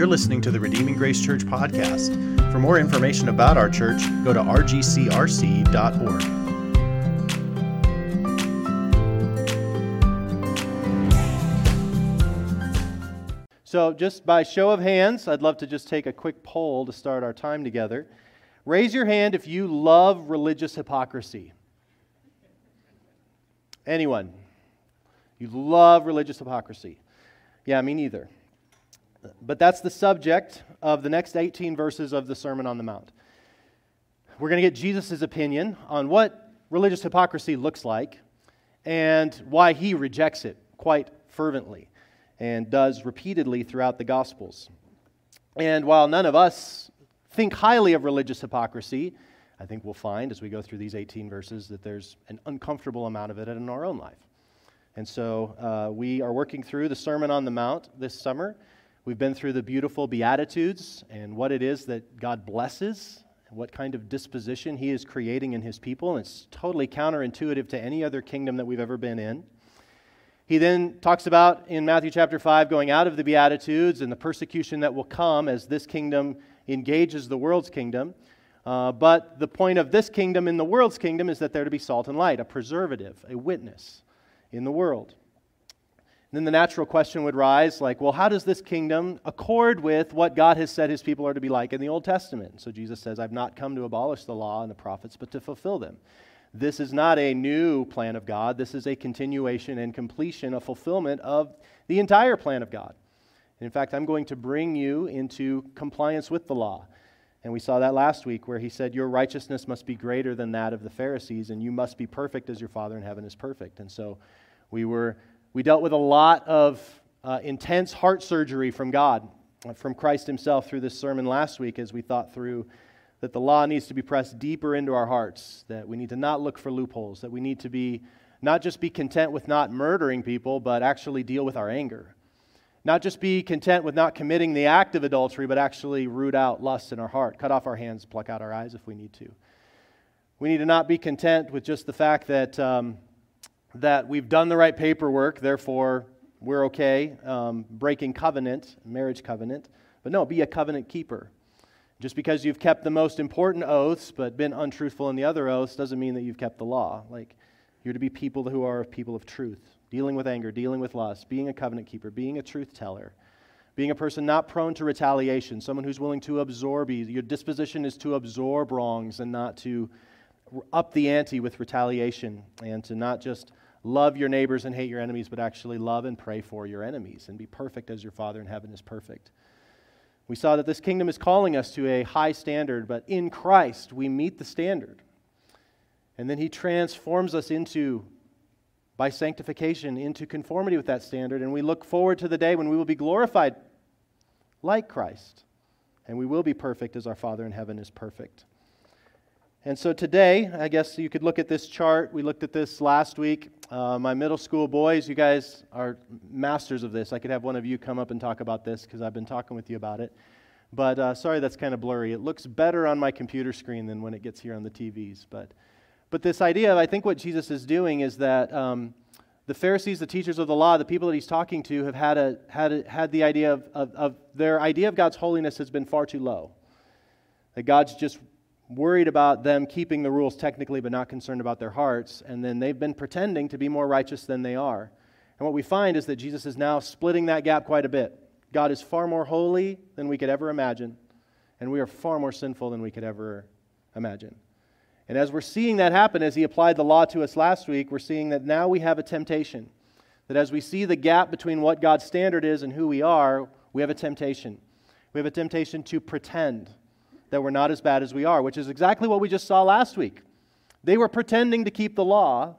You're listening to the Redeeming Grace Church podcast. For more information about our church, go to rgcrc.org. So, just by show of hands, I'd love to just take a quick poll to start our time together. Raise your hand if you love religious hypocrisy. Anyone? You love religious hypocrisy. Yeah, me neither. But that's the subject of the next 18 verses of the Sermon on the Mount. We're going to get Jesus' opinion on what religious hypocrisy looks like and why he rejects it quite fervently and does repeatedly throughout the Gospels. And while none of us think highly of religious hypocrisy, I think we'll find as we go through these 18 verses that there's an uncomfortable amount of it in our own life. And so uh, we are working through the Sermon on the Mount this summer. We've been through the beautiful Beatitudes and what it is that God blesses, what kind of disposition He is creating in His people. And it's totally counterintuitive to any other kingdom that we've ever been in. He then talks about in Matthew chapter 5 going out of the Beatitudes and the persecution that will come as this kingdom engages the world's kingdom. Uh, but the point of this kingdom in the world's kingdom is that they're to be salt and light, a preservative, a witness in the world. And then the natural question would rise like, well, how does this kingdom accord with what God has said his people are to be like in the Old Testament? So Jesus says, I've not come to abolish the law and the prophets, but to fulfill them. This is not a new plan of God. This is a continuation and completion, a fulfillment of the entire plan of God. And in fact, I'm going to bring you into compliance with the law. And we saw that last week where he said, Your righteousness must be greater than that of the Pharisees, and you must be perfect as your Father in heaven is perfect. And so we, were, we dealt with a lot of uh, intense heart surgery from God, from Christ himself through this sermon last week as we thought through that the law needs to be pressed deeper into our hearts, that we need to not look for loopholes, that we need to be not just be content with not murdering people, but actually deal with our anger. Not just be content with not committing the act of adultery, but actually root out lust in our heart, cut off our hands, pluck out our eyes if we need to. We need to not be content with just the fact that, um, that we've done the right paperwork, therefore we're okay, um, breaking covenant, marriage covenant. But no, be a covenant keeper. Just because you've kept the most important oaths but been untruthful in the other oaths doesn't mean that you've kept the law. Like, you're to be people who are people of truth, dealing with anger, dealing with lust, being a covenant keeper, being a truth teller, being a person not prone to retaliation, someone who's willing to absorb. Your disposition is to absorb wrongs and not to up the ante with retaliation, and to not just love your neighbors and hate your enemies, but actually love and pray for your enemies and be perfect as your Father in heaven is perfect. We saw that this kingdom is calling us to a high standard, but in Christ we meet the standard. And then he transforms us into, by sanctification, into conformity with that standard. And we look forward to the day when we will be glorified like Christ. And we will be perfect as our Father in heaven is perfect. And so today, I guess you could look at this chart. We looked at this last week. Uh, my middle school boys, you guys are masters of this. I could have one of you come up and talk about this because I've been talking with you about it. But uh, sorry, that's kind of blurry. It looks better on my computer screen than when it gets here on the TVs. But, but this idea of, I think what Jesus is doing is that um, the Pharisees, the teachers of the law, the people that he's talking to, have had, a, had, a, had the idea of, of, of their idea of God's holiness has been far too low. That God's just worried about them keeping the rules technically, but not concerned about their hearts. And then they've been pretending to be more righteous than they are. And what we find is that Jesus is now splitting that gap quite a bit. God is far more holy than we could ever imagine, and we are far more sinful than we could ever imagine. And as we're seeing that happen, as he applied the law to us last week, we're seeing that now we have a temptation. That as we see the gap between what God's standard is and who we are, we have a temptation. We have a temptation to pretend that we're not as bad as we are, which is exactly what we just saw last week. They were pretending to keep the law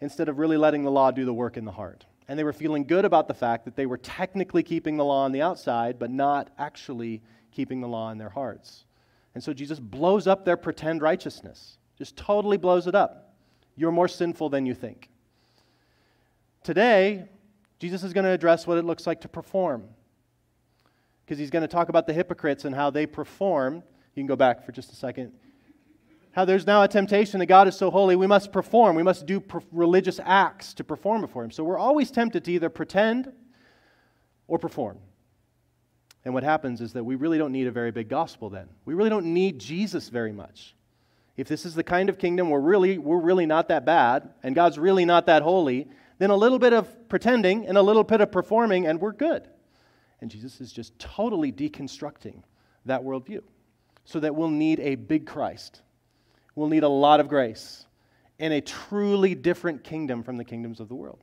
instead of really letting the law do the work in the heart. And they were feeling good about the fact that they were technically keeping the law on the outside, but not actually keeping the law in their hearts. And so Jesus blows up their pretend righteousness, just totally blows it up. You're more sinful than you think. Today, Jesus is going to address what it looks like to perform because he's going to talk about the hypocrites and how they perform. You can go back for just a second. How there's now a temptation that God is so holy, we must perform. We must do religious acts to perform before Him. So we're always tempted to either pretend or perform. And what happens is that we really don't need a very big gospel then. We really don't need Jesus very much. If this is the kind of kingdom where really, we're really not that bad and God's really not that holy, then a little bit of pretending and a little bit of performing and we're good. And Jesus is just totally deconstructing that worldview so that we'll need a big Christ. We'll need a lot of grace and a truly different kingdom from the kingdoms of the world.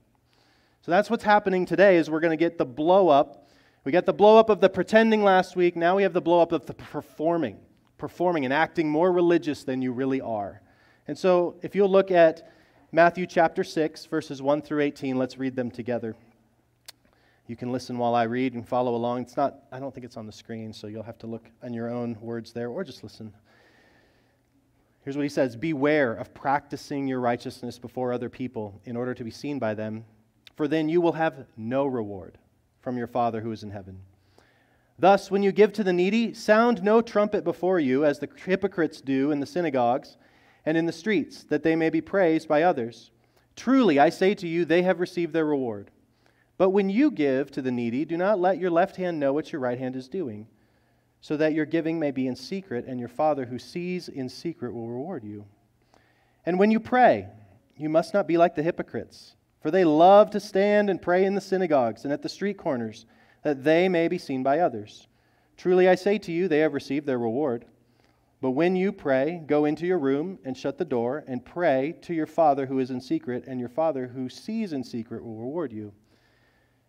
So that's what's happening today is we're going to get the blow up. We got the blow up of the pretending last week. Now we have the blow up of the performing, performing and acting more religious than you really are. And so if you'll look at Matthew chapter 6 verses 1 through 18, let's read them together. You can listen while I read and follow along. It's not I don't think it's on the screen, so you'll have to look on your own words there or just listen. Here's what he says Beware of practicing your righteousness before other people in order to be seen by them, for then you will have no reward from your Father who is in heaven. Thus, when you give to the needy, sound no trumpet before you, as the hypocrites do in the synagogues and in the streets, that they may be praised by others. Truly, I say to you, they have received their reward. But when you give to the needy, do not let your left hand know what your right hand is doing so that your giving may be in secret, and your Father who sees in secret will reward you. And when you pray, you must not be like the hypocrites, for they love to stand and pray in the synagogues and at the street corners, that they may be seen by others. Truly I say to you, they have received their reward. But when you pray, go into your room and shut the door, and pray to your Father who is in secret, and your Father who sees in secret will reward you.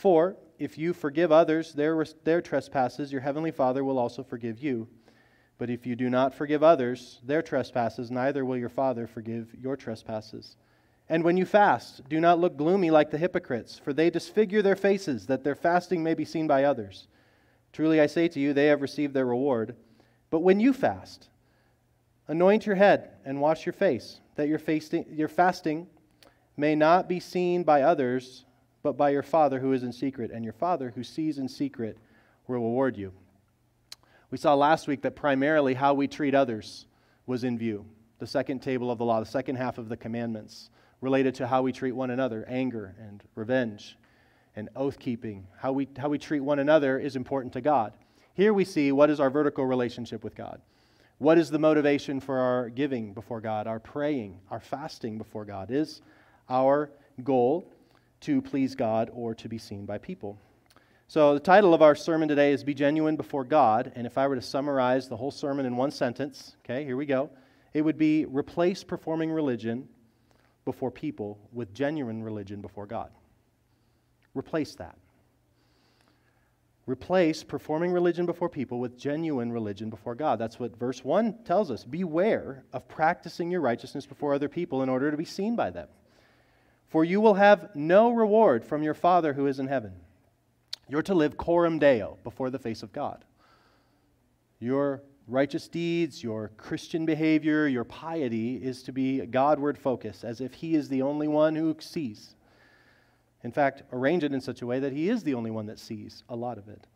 For if you forgive others their, their trespasses, your heavenly Father will also forgive you. But if you do not forgive others their trespasses, neither will your Father forgive your trespasses. And when you fast, do not look gloomy like the hypocrites, for they disfigure their faces, that their fasting may be seen by others. Truly I say to you, they have received their reward. But when you fast, anoint your head and wash your face, that your, fasting, your fasting may not be seen by others but by your Father who is in secret, and your Father who sees in secret will reward you. We saw last week that primarily how we treat others was in view. The second table of the law, the second half of the commandments, related to how we treat one another anger and revenge and oath keeping. How we, how we treat one another is important to God. Here we see what is our vertical relationship with God. What is the motivation for our giving before God, our praying, our fasting before God? Is our goal to please God or to be seen by people. So, the title of our sermon today is Be Genuine Before God. And if I were to summarize the whole sermon in one sentence, okay, here we go, it would be replace performing religion before people with genuine religion before God. Replace that. Replace performing religion before people with genuine religion before God. That's what verse 1 tells us. Beware of practicing your righteousness before other people in order to be seen by them for you will have no reward from your Father who is in heaven. You're to live coram deo, before the face of God. Your righteous deeds, your Christian behavior, your piety is to be Godward focused, as if He is the only one who sees. In fact, arrange it in such a way that He is the only one that sees a lot of it.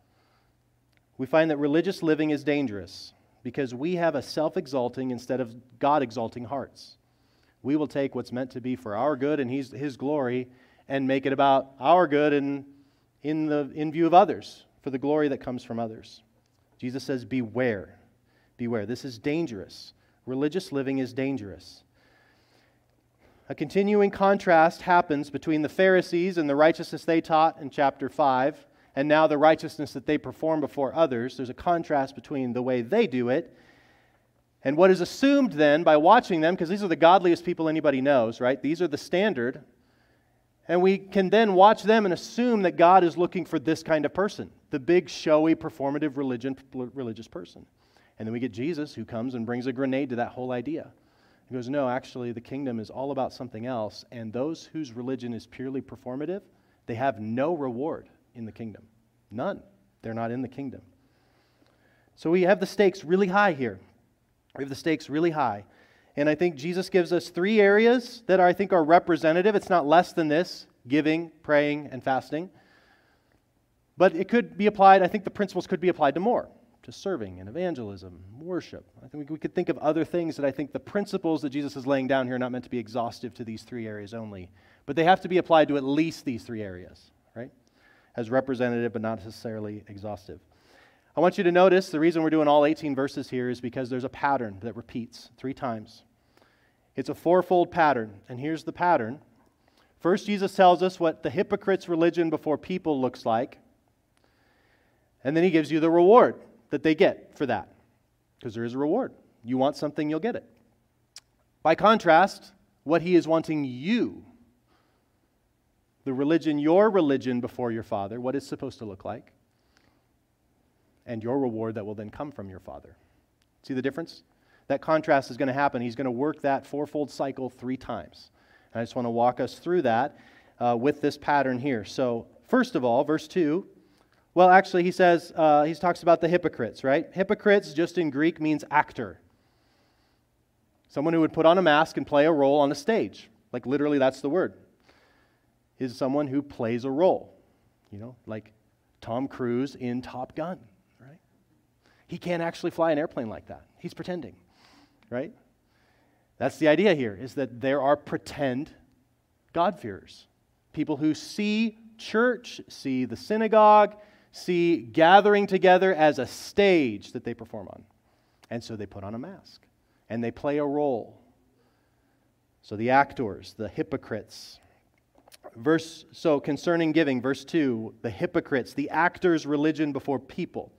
We find that religious living is dangerous because we have a self exalting instead of God exalting hearts we will take what's meant to be for our good and his, his glory and make it about our good and in, the, in view of others, for the glory that comes from others. Jesus says, Beware. Beware. This is dangerous. Religious living is dangerous. A continuing contrast happens between the Pharisees and the righteousness they taught in chapter 5, and now the righteousness that they perform before others. There's a contrast between the way they do it and what is assumed then by watching them, because these are the godliest people anybody knows, right? These are the standard. And we can then watch them and assume that God is looking for this kind of person, the big, showy, performative religion, religious person. And then we get Jesus who comes and brings a grenade to that whole idea. He goes, No, actually, the kingdom is all about something else. And those whose religion is purely performative, they have no reward in the kingdom. None. They're not in the kingdom. So we have the stakes really high here. We have the stakes really high. And I think Jesus gives us three areas that I think are representative. It's not less than this giving, praying, and fasting. But it could be applied, I think the principles could be applied to more, to serving and evangelism, worship. I think we could think of other things that I think the principles that Jesus is laying down here are not meant to be exhaustive to these three areas only. But they have to be applied to at least these three areas, right? As representative, but not necessarily exhaustive. I want you to notice the reason we're doing all 18 verses here is because there's a pattern that repeats three times. It's a fourfold pattern, and here's the pattern. First, Jesus tells us what the hypocrite's religion before people looks like, and then he gives you the reward that they get for that, because there is a reward. You want something, you'll get it. By contrast, what he is wanting you, the religion, your religion before your Father, what it's supposed to look like, and your reward that will then come from your Father. See the difference? That contrast is going to happen. He's going to work that fourfold cycle three times. And I just want to walk us through that uh, with this pattern here. So, first of all, verse 2. Well, actually, he says, uh, he talks about the hypocrites, right? Hypocrites, just in Greek, means actor. Someone who would put on a mask and play a role on a stage. Like, literally, that's the word. Is someone who plays a role. You know, like Tom Cruise in Top Gun. He can't actually fly an airplane like that. He's pretending, right? That's the idea here, is that there are pretend God-fearers. People who see church, see the synagogue, see gathering together as a stage that they perform on. And so they put on a mask and they play a role. So the actors, the hypocrites. Verse so concerning giving, verse 2, the hypocrites, the actors' religion before people.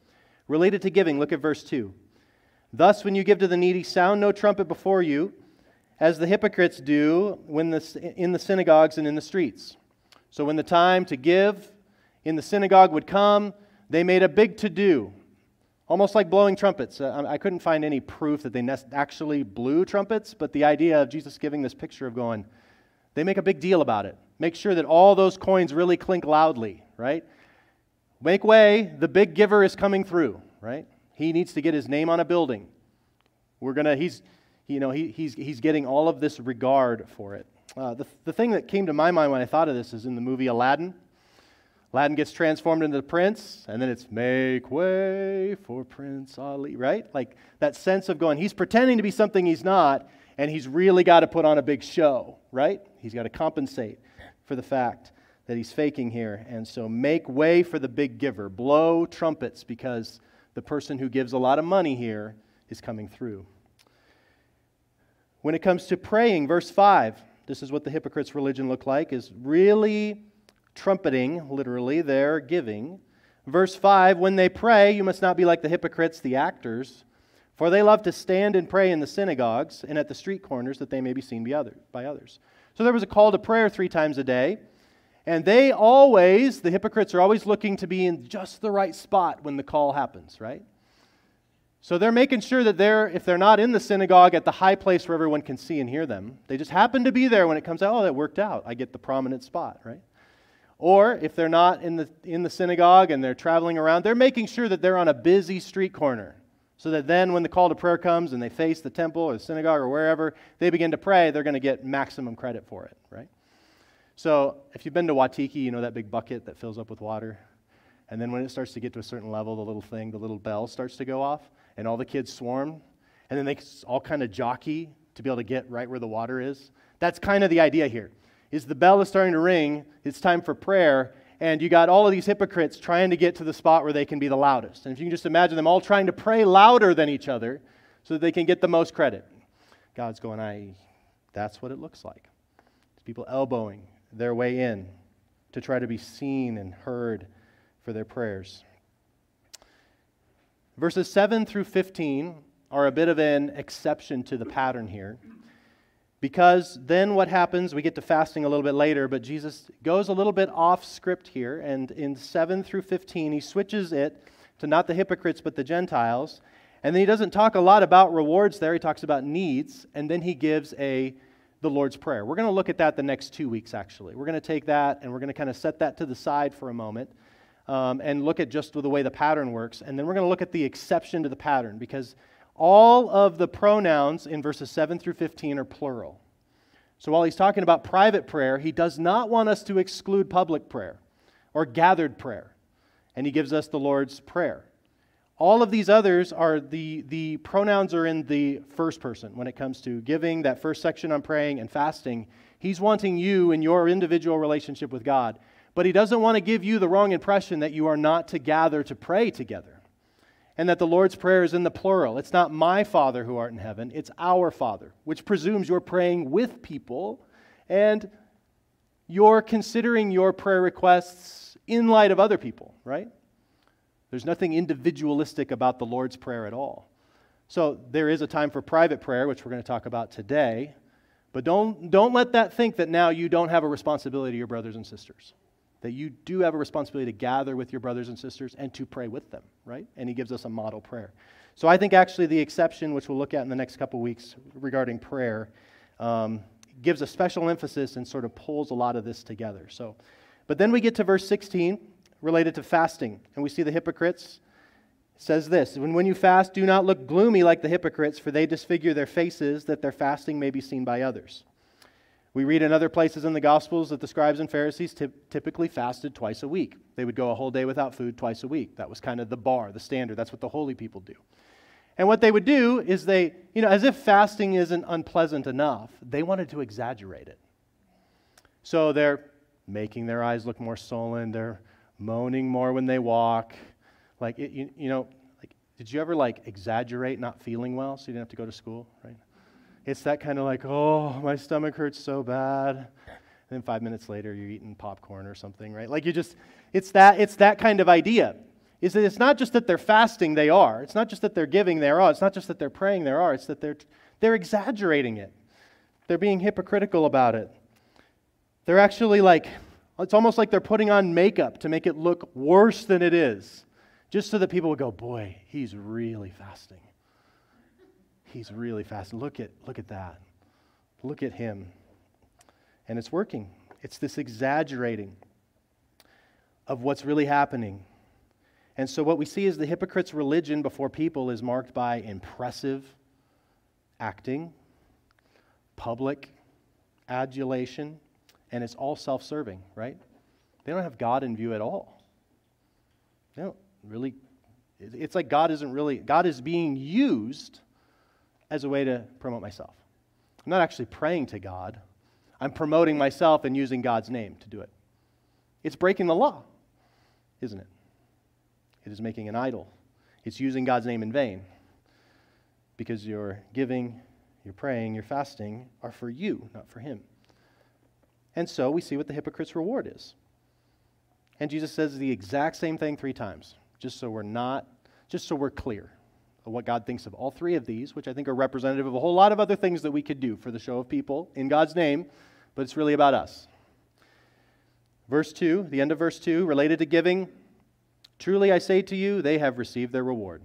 Related to giving, look at verse 2. Thus, when you give to the needy, sound no trumpet before you, as the hypocrites do when the, in the synagogues and in the streets. So, when the time to give in the synagogue would come, they made a big to do, almost like blowing trumpets. Uh, I couldn't find any proof that they actually blew trumpets, but the idea of Jesus giving this picture of going, they make a big deal about it. Make sure that all those coins really clink loudly, right? Make way, the big giver is coming through, right? He needs to get his name on a building. We're going to, he's, you know, he, he's, he's getting all of this regard for it. Uh, the, the thing that came to my mind when I thought of this is in the movie Aladdin. Aladdin gets transformed into the prince, and then it's make way for Prince Ali, right? Like that sense of going, he's pretending to be something he's not, and he's really got to put on a big show, right? He's got to compensate for the fact that he's faking here. And so make way for the big giver. Blow trumpets because the person who gives a lot of money here is coming through. When it comes to praying, verse 5, this is what the hypocrite's religion looked like, is really trumpeting, literally, their giving. Verse 5, when they pray, you must not be like the hypocrites, the actors, for they love to stand and pray in the synagogues and at the street corners that they may be seen by others. So there was a call to prayer three times a day. And they always, the hypocrites are always looking to be in just the right spot when the call happens, right? So they're making sure that they're, if they're not in the synagogue at the high place where everyone can see and hear them, they just happen to be there when it comes out, oh, that worked out. I get the prominent spot, right? Or if they're not in the, in the synagogue and they're traveling around, they're making sure that they're on a busy street corner. So that then when the call to prayer comes and they face the temple or the synagogue or wherever they begin to pray, they're going to get maximum credit for it, right? So, if you've been to Waikiki, you know that big bucket that fills up with water? And then when it starts to get to a certain level, the little thing, the little bell starts to go off, and all the kids swarm, and then they all kind of jockey to be able to get right where the water is. That's kind of the idea here. Is the bell is starting to ring, it's time for prayer, and you got all of these hypocrites trying to get to the spot where they can be the loudest. And if you can just imagine them all trying to pray louder than each other so that they can get the most credit. God's going, I that's what it looks like. It's people elbowing, their way in to try to be seen and heard for their prayers. Verses 7 through 15 are a bit of an exception to the pattern here. Because then what happens, we get to fasting a little bit later, but Jesus goes a little bit off script here, and in 7 through 15, he switches it to not the hypocrites, but the Gentiles. And then he doesn't talk a lot about rewards there, he talks about needs, and then he gives a the Lord's Prayer. We're going to look at that the next two weeks, actually. We're going to take that and we're going to kind of set that to the side for a moment. um, and look at just the way the pattern works. And then we're going to look at the exception to the pattern because all of the pronouns in verses 7 through 15 are plural. So while he's talking about private prayer, he does not want us to exclude public prayer or gathered prayer. And he gives us the Lord's Prayer. All of these others are the, the pronouns are in the first person when it comes to giving, that first section on praying and fasting. He's wanting you in your individual relationship with God. But he doesn't want to give you the wrong impression that you are not to gather to pray together and that the Lord's Prayer is in the plural. It's not my Father who art in heaven, it's our Father, which presumes you're praying with people and you're considering your prayer requests in light of other people, right? There's nothing individualistic about the Lord's Prayer at all. So there is a time for private prayer, which we're going to talk about today. But don't, don't let that think that now you don't have a responsibility to your brothers and sisters that you do have a responsibility to gather with your brothers and sisters and to pray with them, right? And he gives us a model prayer. So I think actually the exception, which we'll look at in the next couple weeks regarding prayer, um, gives a special emphasis and sort of pulls a lot of this together. So, but then we get to verse 16 related to fasting, and we see the hypocrites. It says this when, when you fast, do not look gloomy like the hypocrites, for they disfigure their faces that their fasting may be seen by others. We read in other places in the Gospels that the scribes and Pharisees t- typically fasted twice a week. They would go a whole day without food twice a week. That was kind of the bar, the standard. That's what the holy people do. And what they would do is they, you know, as if fasting isn't unpleasant enough, they wanted to exaggerate it. So they're making their eyes look more sullen, they're moaning more when they walk. Like, it, you, you know, like, did you ever like exaggerate not feeling well so you didn't have to go to school, right? It's that kind of like, oh, my stomach hurts so bad. And then five minutes later, you're eating popcorn or something, right? Like you just, it's that, it's that kind of idea. Is that it's not just that they're fasting, they are. It's not just that they're giving, they are. It's not just that they're praying, they are. It's that they're, they're exaggerating it. They're being hypocritical about it. They're actually like, it's almost like they're putting on makeup to make it look worse than it is, just so that people would go, boy, he's really fasting. He's really fasting. Look at, look at that. Look at him. And it's working. It's this exaggerating of what's really happening. And so, what we see is the hypocrite's religion before people is marked by impressive acting, public adulation, and it's all self serving, right? They don't have God in view at all. They don't really, it's like God isn't really, God is being used as a way to promote myself. I'm not actually praying to God, I'm promoting myself and using God's name to do it. It's breaking the law, isn't it? It is making an idol. It's using God's name in vain because your giving, your praying, your fasting are for you, not for Him. And so we see what the hypocrite's reward is. And Jesus says the exact same thing three times, just so we're not, just so we're clear of what God thinks of all three of these, which I think are representative of a whole lot of other things that we could do for the show of people in God's name, but it's really about us. Verse 2, the end of verse 2, related to giving Truly I say to you, they have received their reward.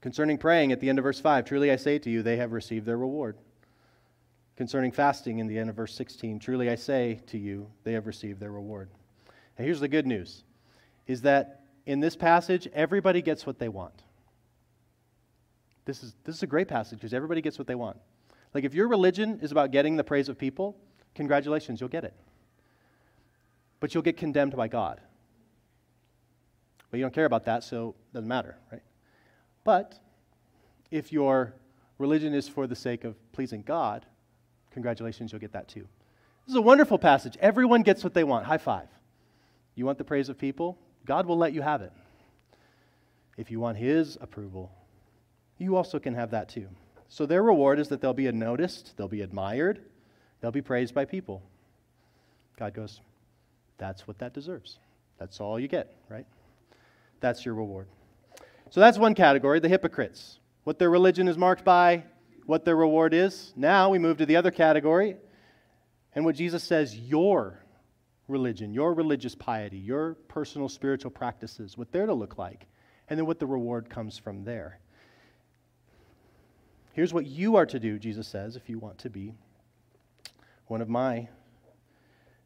Concerning praying, at the end of verse 5, truly I say to you, they have received their reward. Concerning fasting, in the end of verse 16, truly I say to you, they have received their reward. And here's the good news is that in this passage, everybody gets what they want. This is, this is a great passage because everybody gets what they want. Like, if your religion is about getting the praise of people, congratulations, you'll get it. But you'll get condemned by God. But you don't care about that, so it doesn't matter, right? But if your religion is for the sake of pleasing God, congratulations, you'll get that too. This is a wonderful passage. Everyone gets what they want. High five. You want the praise of people? God will let you have it. If you want His approval, you also can have that too. So their reward is that they'll be noticed, they'll be admired, they'll be praised by people. God goes, that's what that deserves. That's all you get, right? That's your reward. So that's one category, the hypocrites. What their religion is marked by, what their reward is. Now we move to the other category, and what Jesus says your religion, your religious piety, your personal spiritual practices, what they're to look like, and then what the reward comes from there. Here's what you are to do, Jesus says, if you want to be one of my,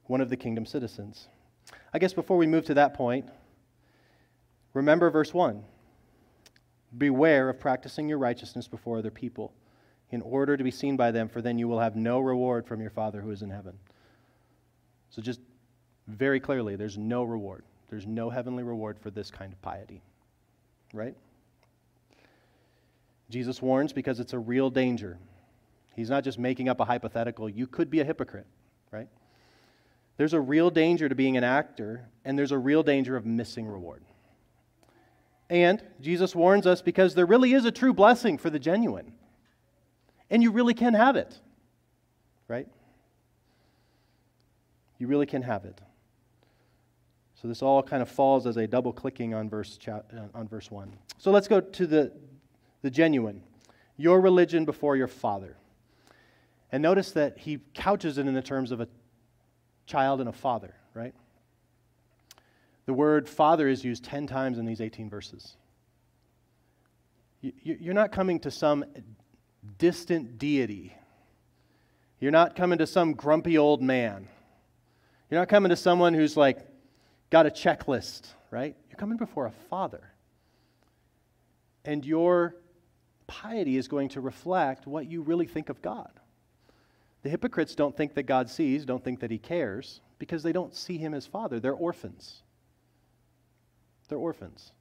one of the kingdom citizens. I guess before we move to that point, remember verse 1 Beware of practicing your righteousness before other people in order to be seen by them, for then you will have no reward from your Father who is in heaven. So, just very clearly, there's no reward. There's no heavenly reward for this kind of piety. Right? Jesus warns because it's a real danger. He's not just making up a hypothetical. You could be a hypocrite, right? There's a real danger to being an actor, and there's a real danger of missing reward. And Jesus warns us because there really is a true blessing for the genuine. And you really can have it, right? You really can have it. So this all kind of falls as a double clicking on verse, uh, on verse 1. So let's go to the, the genuine. Your religion before your father. And notice that he couches it in the terms of a child and a father, right? The word father is used 10 times in these 18 verses. You're not coming to some distant deity. You're not coming to some grumpy old man. You're not coming to someone who's like got a checklist, right? You're coming before a father. And your piety is going to reflect what you really think of God. The hypocrites don't think that God sees, don't think that he cares, because they don't see him as father. They're orphans. They're orphans.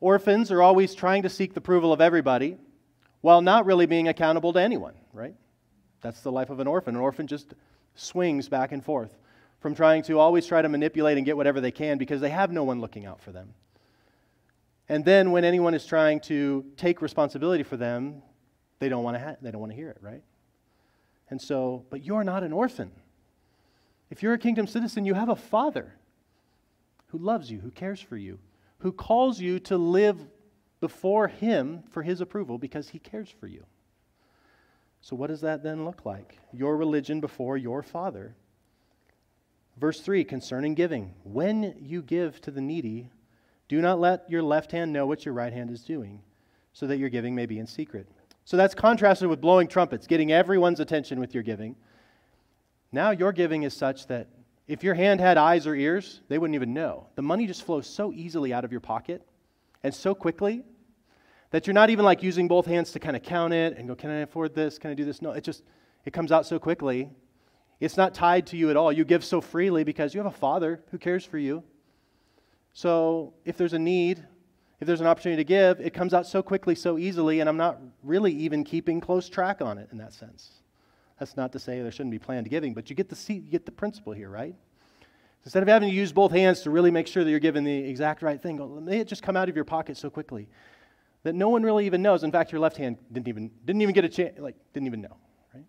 Orphans are always trying to seek the approval of everybody while not really being accountable to anyone, right? That's the life of an orphan. An orphan just swings back and forth from trying to always try to manipulate and get whatever they can because they have no one looking out for them. And then when anyone is trying to take responsibility for them, they don't want to ha- they don't want to hear it, right? And so, but you're not an orphan. If you're a kingdom citizen, you have a father who loves you, who cares for you, who calls you to live before him for his approval because he cares for you. So, what does that then look like? Your religion before your father. Verse 3 concerning giving. When you give to the needy, do not let your left hand know what your right hand is doing, so that your giving may be in secret. So that's contrasted with blowing trumpets, getting everyone's attention with your giving. Now your giving is such that if your hand had eyes or ears, they wouldn't even know. The money just flows so easily out of your pocket and so quickly that you're not even like using both hands to kind of count it and go, can I afford this? Can I do this? No, it just, it comes out so quickly. It's not tied to you at all. You give so freely because you have a father who cares for you. So if there's a need, if there's an opportunity to give, it comes out so quickly, so easily, and I'm not really even keeping close track on it in that sense. That's not to say there shouldn't be planned giving, but you get the, see, you get the principle here, right? Instead of having to use both hands to really make sure that you're giving the exact right thing, may it just come out of your pocket so quickly that no one really even knows. In fact, your left hand didn't even, didn't even get a chance, like, didn't even know, right?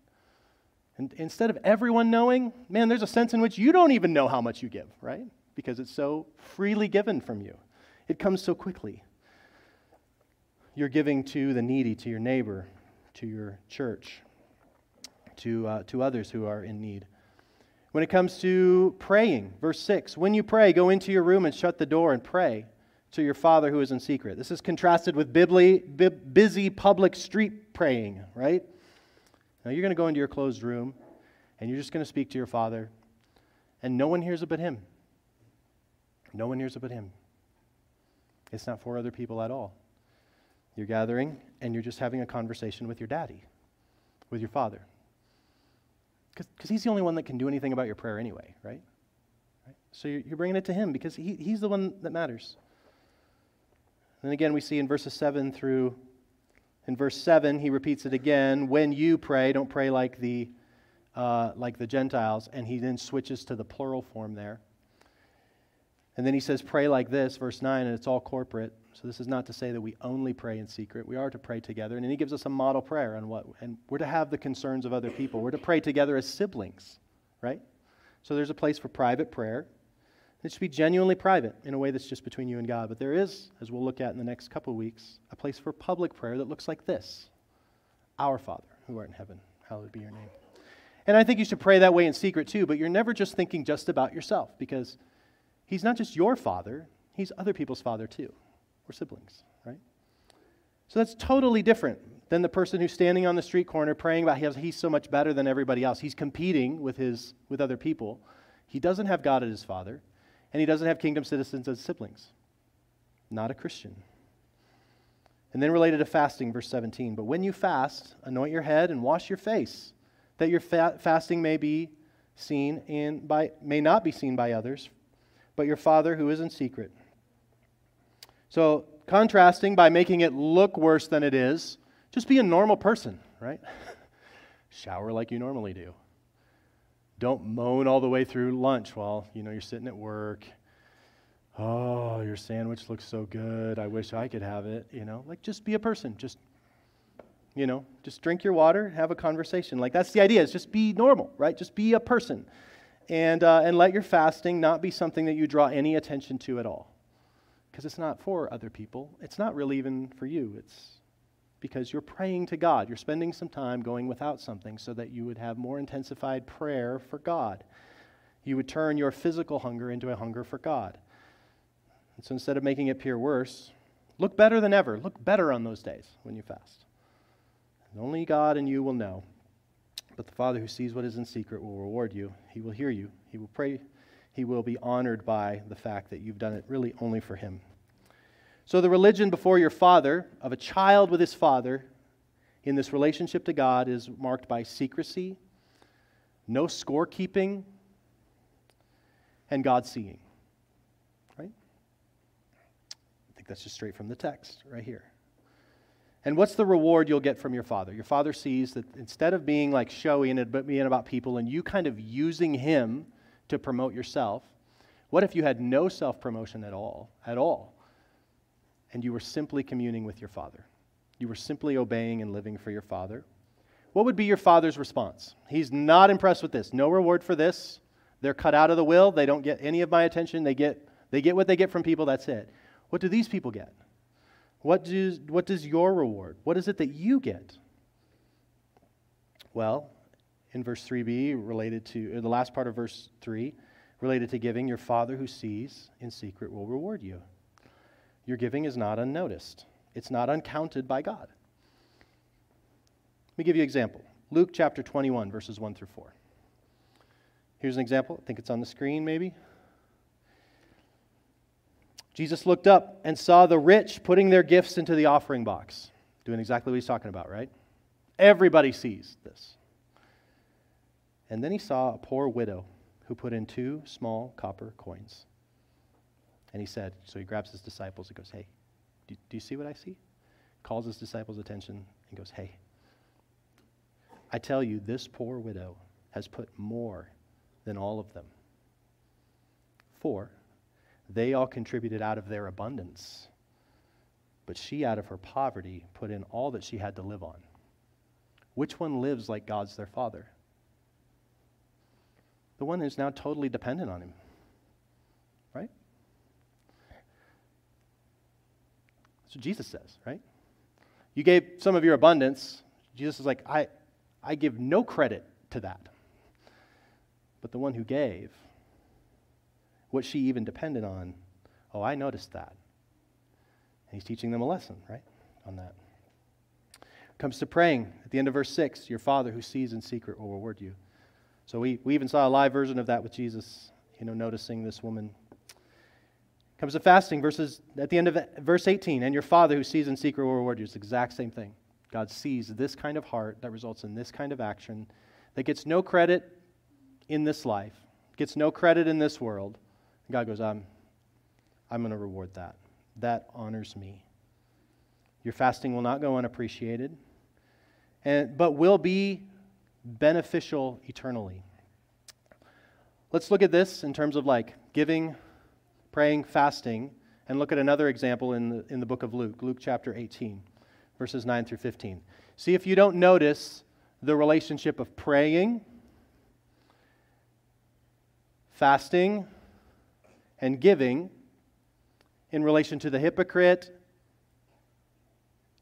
And instead of everyone knowing, man, there's a sense in which you don't even know how much you give, right? Because it's so freely given from you. It comes so quickly. You're giving to the needy, to your neighbor, to your church, to, uh, to others who are in need. When it comes to praying, verse 6 when you pray, go into your room and shut the door and pray to your Father who is in secret. This is contrasted with bibli, bib, busy public street praying, right? Now you're going to go into your closed room and you're just going to speak to your Father, and no one hears it but Him. No one hears it but Him. It's not for other people at all. You're gathering and you're just having a conversation with your daddy, with your father. Because he's the only one that can do anything about your prayer anyway, right? right? So you're, you're bringing it to him because he, he's the one that matters. And again, we see in verses 7 through, in verse 7, he repeats it again. When you pray, don't pray like the, uh, like the Gentiles. And he then switches to the plural form there. And then he says, pray like this, verse 9, and it's all corporate. So this is not to say that we only pray in secret. We are to pray together. And then he gives us a model prayer on what, and we're to have the concerns of other people. We're to pray together as siblings, right? So there's a place for private prayer. It should be genuinely private in a way that's just between you and God. But there is, as we'll look at in the next couple weeks, a place for public prayer that looks like this Our Father, who art in heaven, hallowed be your name. And I think you should pray that way in secret too, but you're never just thinking just about yourself because He's not just your father, He's other people's father too. We're siblings, right? So that's totally different than the person who's standing on the street corner praying about how he's so much better than everybody else. He's competing with, his, with other people. He doesn't have God as his father. And he doesn't have kingdom citizens as siblings. Not a Christian. And then related to fasting, verse 17. But when you fast, anoint your head and wash your face, that your fa- fasting may be seen and by may not be seen by others, but your Father who is in secret. So, contrasting by making it look worse than it is, just be a normal person, right? Shower like you normally do. Don't moan all the way through lunch while, you know, you're sitting at work. Oh, your sandwich looks so good. I wish I could have it, you know? Like just be a person. Just you know, just drink your water, have a conversation. Like that's the idea. Is just be normal, right? Just be a person, and uh, and let your fasting not be something that you draw any attention to at all, because it's not for other people. It's not really even for you. It's because you're praying to God. You're spending some time going without something so that you would have more intensified prayer for God. You would turn your physical hunger into a hunger for God. And so instead of making it appear worse, look better than ever. Look better on those days when you fast. And only God and you will know. But the Father who sees what is in secret will reward you. He will hear you. He will pray. He will be honored by the fact that you've done it really only for Him. So, the religion before your father, of a child with his father, in this relationship to God, is marked by secrecy, no scorekeeping, and God seeing. Right? I think that's just straight from the text right here. And what's the reward you'll get from your father? Your father sees that instead of being like showy and being about people and you kind of using him to promote yourself, what if you had no self promotion at all? At all? And you were simply communing with your father. You were simply obeying and living for your father. What would be your father's response? He's not impressed with this. No reward for this. They're cut out of the will. They don't get any of my attention. They get, they get what they get from people. That's it. What do these people get? What does, what does your reward? What is it that you get? Well, in verse 3b, related to the last part of verse 3, related to giving, your Father who sees in secret will reward you. Your giving is not unnoticed, it's not uncounted by God. Let me give you an example Luke chapter 21, verses 1 through 4. Here's an example. I think it's on the screen, maybe. Jesus looked up and saw the rich putting their gifts into the offering box, doing exactly what he's talking about, right? Everybody sees this. And then he saw a poor widow who put in two small copper coins. And he said, so he grabs his disciples and goes, Hey, do, do you see what I see? Calls his disciples' attention and goes, Hey, I tell you, this poor widow has put more than all of them. For they all contributed out of their abundance. But she, out of her poverty, put in all that she had to live on. Which one lives like God's their father? The one who's now totally dependent on him. Right? That's what Jesus says, right? You gave some of your abundance. Jesus is like, I, I give no credit to that. But the one who gave, what she even depended on. Oh, I noticed that. And he's teaching them a lesson, right, on that. Comes to praying at the end of verse 6 Your Father who sees in secret will reward you. So we, we even saw a live version of that with Jesus, you know, noticing this woman. Comes to fasting, verses at the end of verse 18, and your Father who sees in secret will reward you. It's the exact same thing. God sees this kind of heart that results in this kind of action that gets no credit in this life, gets no credit in this world, God goes, I'm, I'm going to reward that. That honors me. Your fasting will not go unappreciated, and, but will be beneficial eternally. Let's look at this in terms of like giving, praying, fasting, and look at another example in the, in the book of Luke, Luke chapter 18, verses 9 through 15. See if you don't notice the relationship of praying, fasting, and giving in relation to the hypocrite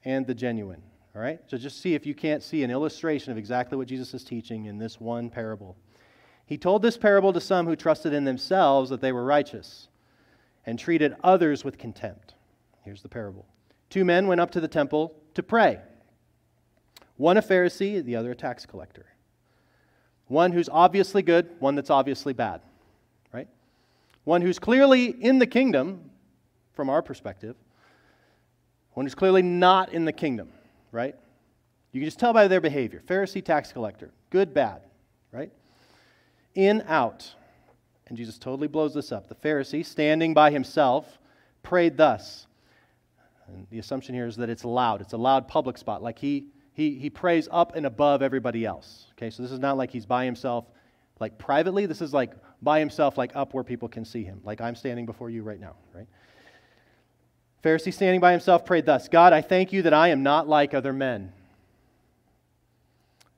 and the genuine. All right? So just see if you can't see an illustration of exactly what Jesus is teaching in this one parable. He told this parable to some who trusted in themselves that they were righteous and treated others with contempt. Here's the parable Two men went up to the temple to pray one a Pharisee, the other a tax collector. One who's obviously good, one that's obviously bad. Right? One who's clearly in the kingdom, from our perspective, one who's clearly not in the kingdom, right? You can just tell by their behavior. Pharisee, tax collector, good, bad, right? In, out. And Jesus totally blows this up. The Pharisee, standing by himself, prayed thus. And the assumption here is that it's loud. It's a loud public spot. Like he, he, he prays up and above everybody else. Okay, so this is not like he's by himself, like privately. This is like by himself, like up where people can see him. Like I'm standing before you right now, right? Pharisee standing by himself prayed thus God, I thank you that I am not like other men,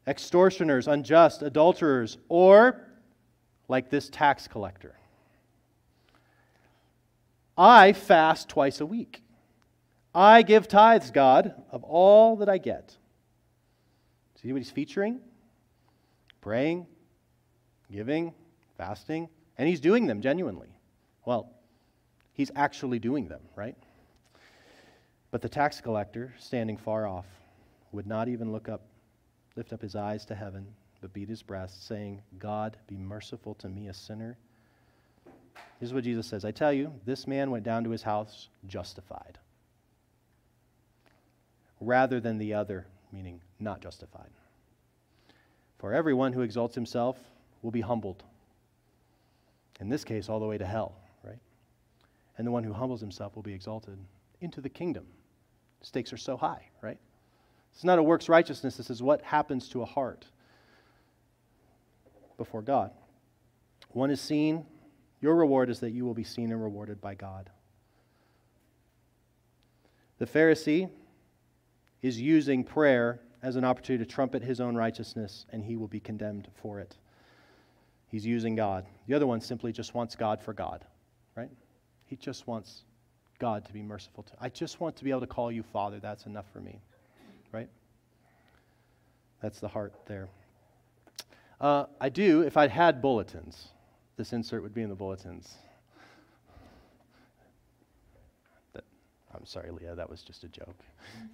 extortioners, unjust, adulterers, or like this tax collector. I fast twice a week. I give tithes, God, of all that I get. See what he's featuring? Praying, giving, fasting, and he's doing them genuinely. Well, he's actually doing them, right? But the tax collector, standing far off, would not even look up, lift up his eyes to heaven, but beat his breast, saying, God, be merciful to me, a sinner. This is what Jesus says I tell you, this man went down to his house justified, rather than the other, meaning not justified. For everyone who exalts himself will be humbled. In this case, all the way to hell, right? And the one who humbles himself will be exalted into the kingdom. Stakes are so high, right? It's not a works righteousness. This is what happens to a heart before God. One is seen, your reward is that you will be seen and rewarded by God. The Pharisee is using prayer as an opportunity to trumpet his own righteousness, and he will be condemned for it. He's using God. The other one simply just wants God for God, right? He just wants God to be merciful to. I just want to be able to call you Father. That's enough for me, right? That's the heart there. Uh, I do, if I'd had bulletins, this insert would be in the bulletins. That, I'm sorry, Leah, that was just a joke.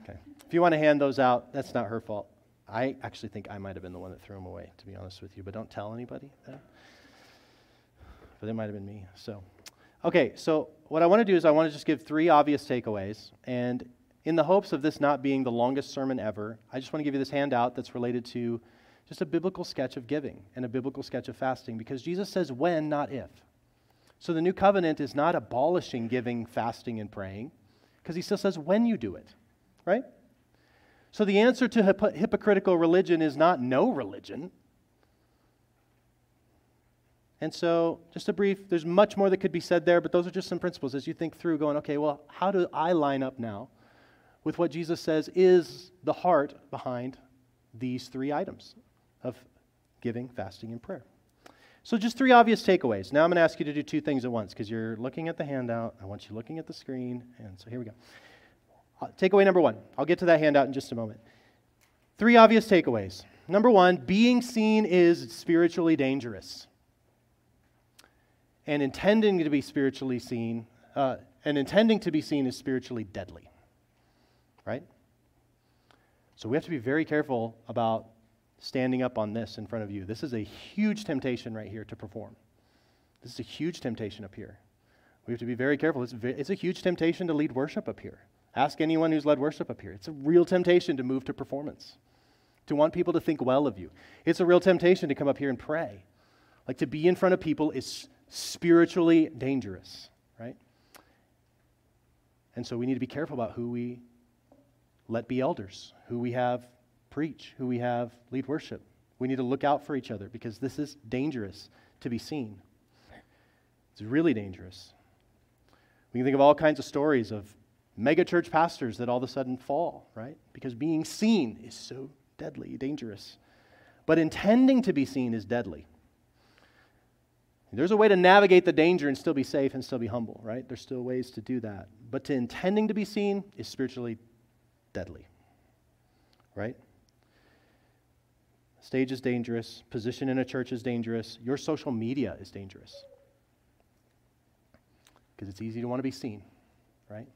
Okay. If you want to hand those out, that's not her fault. I actually think I might have been the one that threw them away, to be honest with you, but don't tell anybody that. But it might have been me. So, okay, so what I want to do is I want to just give three obvious takeaways. And in the hopes of this not being the longest sermon ever, I just want to give you this handout that's related to just a biblical sketch of giving and a biblical sketch of fasting because Jesus says when, not if. So the new covenant is not abolishing giving, fasting, and praying because he still says when you do it, right? So the answer to hip- hypocritical religion is not no religion. And so, just a brief, there's much more that could be said there, but those are just some principles as you think through going, okay, well, how do I line up now with what Jesus says is the heart behind these three items of giving, fasting, and prayer? So, just three obvious takeaways. Now, I'm going to ask you to do two things at once because you're looking at the handout. I want you looking at the screen. And so, here we go. Uh, takeaway number one. I'll get to that handout in just a moment. Three obvious takeaways. Number one, being seen is spiritually dangerous and intending to be spiritually seen, uh, and intending to be seen is spiritually deadly. Right? So we have to be very careful about standing up on this in front of you. This is a huge temptation right here to perform. This is a huge temptation up here. We have to be very careful. It's, it's a huge temptation to lead worship up here. Ask anyone who's led worship up here. It's a real temptation to move to performance, to want people to think well of you. It's a real temptation to come up here and pray. Like to be in front of people is spiritually dangerous, right? And so we need to be careful about who we let be elders, who we have preach, who we have lead worship. We need to look out for each other because this is dangerous to be seen. It's really dangerous. We can think of all kinds of stories of megachurch pastors that all of a sudden fall, right? Because being seen is so deadly, dangerous. But intending to be seen is deadly. There's a way to navigate the danger and still be safe and still be humble, right? There's still ways to do that. But to intending to be seen is spiritually deadly, right? Stage is dangerous. Position in a church is dangerous. Your social media is dangerous because it's easy to want to be seen, right?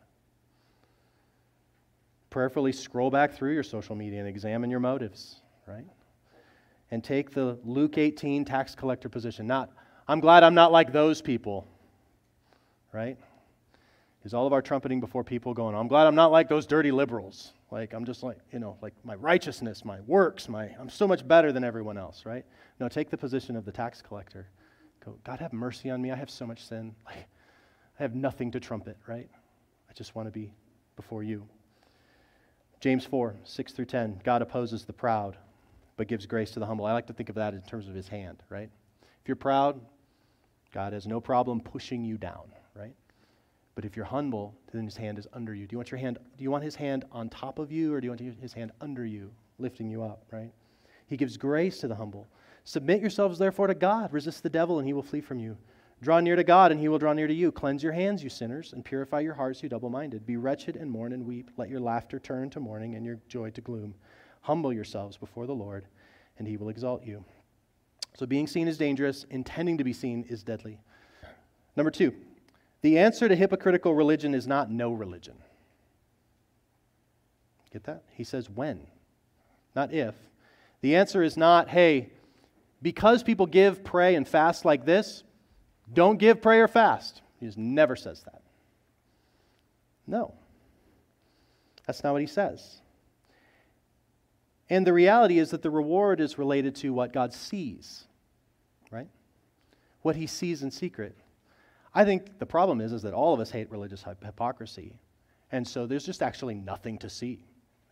Prayerfully scroll back through your social media and examine your motives, right? And take the Luke 18 tax collector position. Not, I'm glad I'm not like those people. right? Is all of our trumpeting before people going, I'm glad I'm not like those dirty liberals. Like, I'm just like, you know, like my righteousness, my works, my, I'm so much better than everyone else, right? No, take the position of the tax collector. Go, God, have mercy on me. I have so much sin. Like, I have nothing to trumpet, right? I just want to be before you. James 4, 6 through 10. God opposes the proud, but gives grace to the humble. I like to think of that in terms of his hand, right? If you're proud, God has no problem pushing you down, right? But if you're humble, then his hand is under you. Do you want your hand do you want his hand on top of you or do you want his hand under you, lifting you up, right? He gives grace to the humble. Submit yourselves therefore to God. Resist the devil and he will flee from you. Draw near to God, and he will draw near to you. Cleanse your hands, you sinners, and purify your hearts, you double minded. Be wretched and mourn and weep. Let your laughter turn to mourning and your joy to gloom. Humble yourselves before the Lord, and he will exalt you. So, being seen is dangerous, intending to be seen is deadly. Number two, the answer to hypocritical religion is not no religion. Get that? He says when, not if. The answer is not, hey, because people give, pray, and fast like this, don't give, pray, or fast. He just never says that. No. That's not what he says. And the reality is that the reward is related to what God sees, right? What he sees in secret. I think the problem is, is that all of us hate religious hypocrisy. And so there's just actually nothing to see.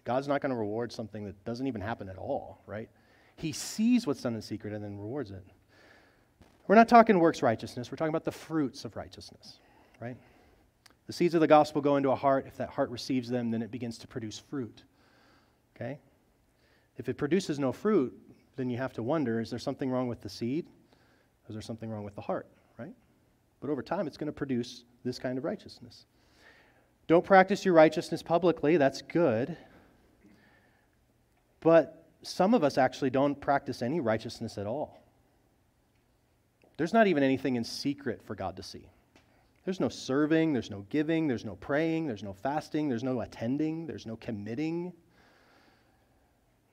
God's not going to reward something that doesn't even happen at all, right? He sees what's done in secret and then rewards it. We're not talking works righteousness, we're talking about the fruits of righteousness, right? The seeds of the gospel go into a heart. If that heart receives them, then it begins to produce fruit. Okay? If it produces no fruit, then you have to wonder is there something wrong with the seed? Is there something wrong with the heart, right? But over time, it's going to produce this kind of righteousness. Don't practice your righteousness publicly, that's good. But some of us actually don't practice any righteousness at all. There's not even anything in secret for God to see. There's no serving, there's no giving, there's no praying, there's no fasting, there's no attending, there's no committing.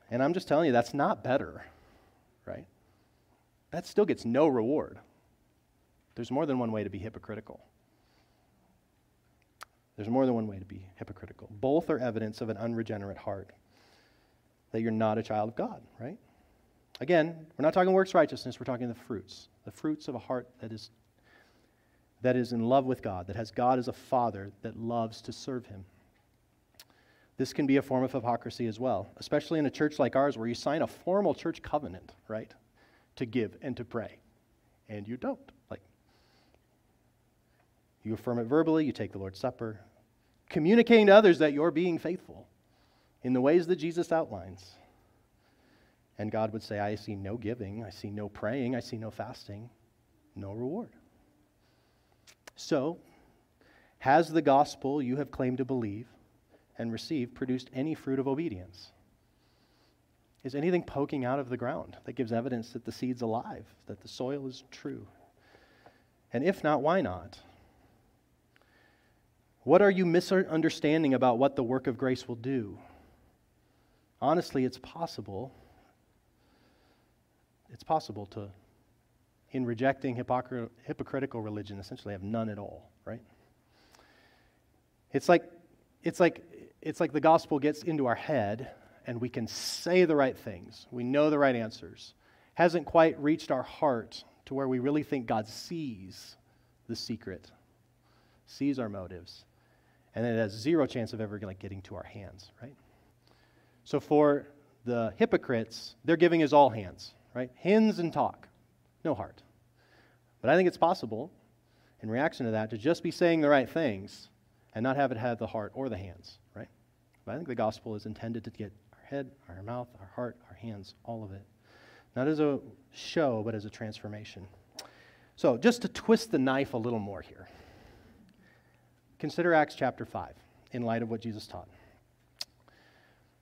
And I'm just telling you, that's not better, right? That still gets no reward. There's more than one way to be hypocritical. There's more than one way to be hypocritical. Both are evidence of an unregenerate heart, that you're not a child of God, right? Again, we're not talking works righteousness, we're talking the fruits the fruits of a heart that is, that is in love with God, that has God as a father that loves to serve him. This can be a form of hypocrisy as well, especially in a church like ours where you sign a formal church covenant, right, to give and to pray, and you don't. You affirm it verbally, you take the Lord's Supper, communicating to others that you're being faithful in the ways that Jesus outlines. And God would say, I see no giving, I see no praying, I see no fasting, no reward. So, has the gospel you have claimed to believe and receive produced any fruit of obedience? Is anything poking out of the ground that gives evidence that the seed's alive, that the soil is true? And if not, why not? What are you misunderstanding about what the work of grace will do? Honestly, it's possible it's possible to, in rejecting hypocr- hypocritical religion, essentially have none at all, right? It's like, it's like, it's like the gospel gets into our head and we can say the right things. We know the right answers. Hasn't quite reached our heart to where we really think God sees the secret, sees our motives, and it has zero chance of ever like getting to our hands, right? So for the hypocrites, their giving is all hands right? Hands and talk, no heart. But I think it's possible, in reaction to that, to just be saying the right things and not have it have the heart or the hands, right? But I think the gospel is intended to get our head, our mouth, our heart, our hands, all of it. Not as a show, but as a transformation. So, just to twist the knife a little more here, consider Acts chapter 5 in light of what Jesus taught.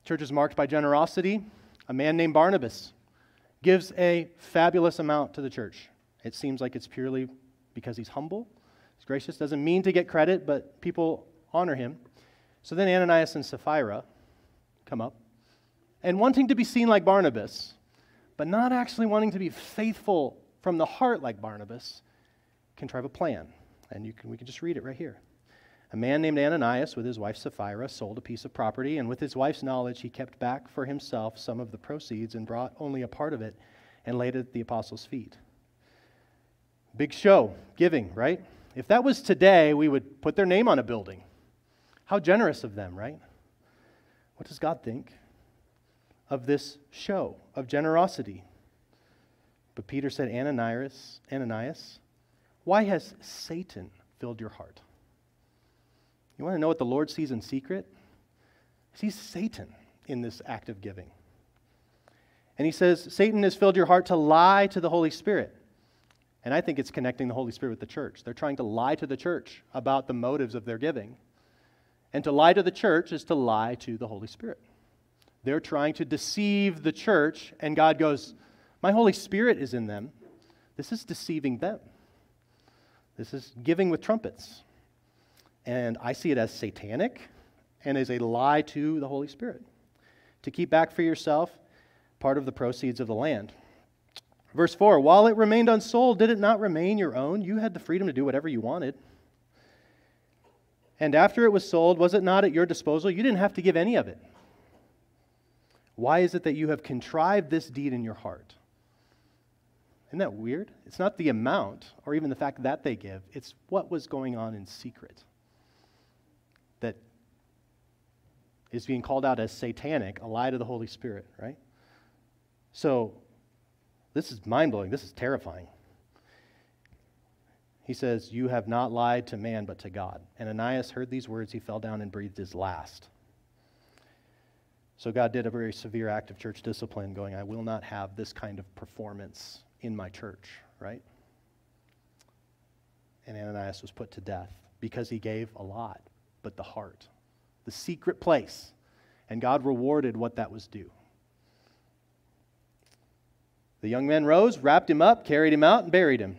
Church is marked by generosity. A man named Barnabas gives a fabulous amount to the church. It seems like it's purely because he's humble, he's gracious, doesn't mean to get credit, but people honor him. So then Ananias and Sapphira come up, and wanting to be seen like Barnabas, but not actually wanting to be faithful from the heart like Barnabas, contrive a plan. And you can, we can just read it right here. A man named Ananias, with his wife Sapphira, sold a piece of property, and with his wife's knowledge, he kept back for himself some of the proceeds and brought only a part of it and laid it at the apostles' feet. Big show, giving, right? If that was today, we would put their name on a building. How generous of them, right? What does God think of this show of generosity? But Peter said, Ananias, Ananias, why has Satan filled your heart? You want to know what the Lord sees in secret? He sees Satan in this act of giving. And he says, Satan has filled your heart to lie to the Holy Spirit. And I think it's connecting the Holy Spirit with the church. They're trying to lie to the church about the motives of their giving. And to lie to the church is to lie to the Holy Spirit. They're trying to deceive the church, and God goes, My Holy Spirit is in them. This is deceiving them. This is giving with trumpets. And I see it as satanic and as a lie to the Holy Spirit. To keep back for yourself part of the proceeds of the land. Verse 4 While it remained unsold, did it not remain your own? You had the freedom to do whatever you wanted. And after it was sold, was it not at your disposal? You didn't have to give any of it. Why is it that you have contrived this deed in your heart? Isn't that weird? It's not the amount or even the fact that they give, it's what was going on in secret that is being called out as satanic, a lie to the Holy Spirit, right? So, this is mind blowing. This is terrifying. He says, You have not lied to man, but to God. And Ananias heard these words. He fell down and breathed his last. So, God did a very severe act of church discipline, going, I will not have this kind of performance in my church, right? And Ananias was put to death because he gave a lot, but the heart, the secret place. And God rewarded what that was due. The young man rose, wrapped him up, carried him out, and buried him.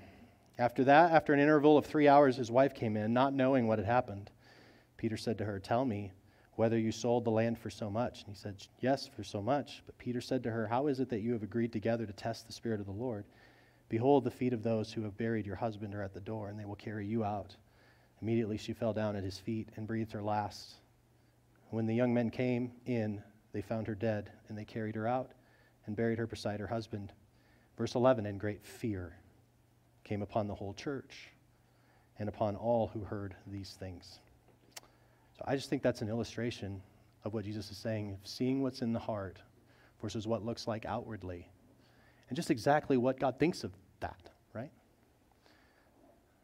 After that, after an interval of three hours, his wife came in, not knowing what had happened. Peter said to her, Tell me whether you sold the land for so much. And he said, Yes, for so much. But Peter said to her, How is it that you have agreed together to test the Spirit of the Lord? Behold, the feet of those who have buried your husband are at the door, and they will carry you out. Immediately she fell down at his feet and breathed her last. When the young men came in, they found her dead, and they carried her out and buried her beside her husband. Verse 11 And great fear came upon the whole church and upon all who heard these things. So I just think that's an illustration of what Jesus is saying seeing what's in the heart versus what looks like outwardly. And just exactly what God thinks of that, right?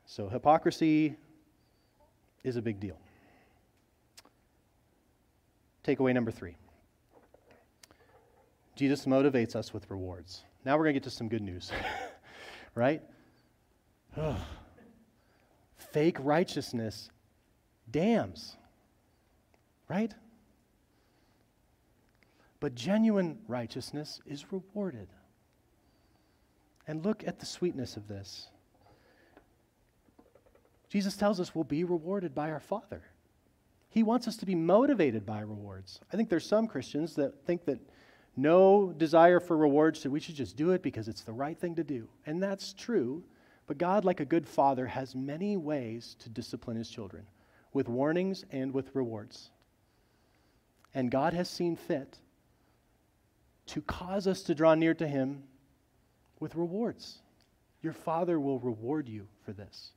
So hypocrisy is a big deal. Takeaway number three Jesus motivates us with rewards. Now we're going to get to some good news, right? Fake righteousness damns, right? But genuine righteousness is rewarded. And look at the sweetness of this. Jesus tells us we'll be rewarded by our Father. He wants us to be motivated by rewards. I think there's some Christians that think that no desire for rewards, so we should just do it because it's the right thing to do. And that's true. But God, like a good father, has many ways to discipline his children with warnings and with rewards. And God has seen fit to cause us to draw near to him with rewards. Your father will reward you for this.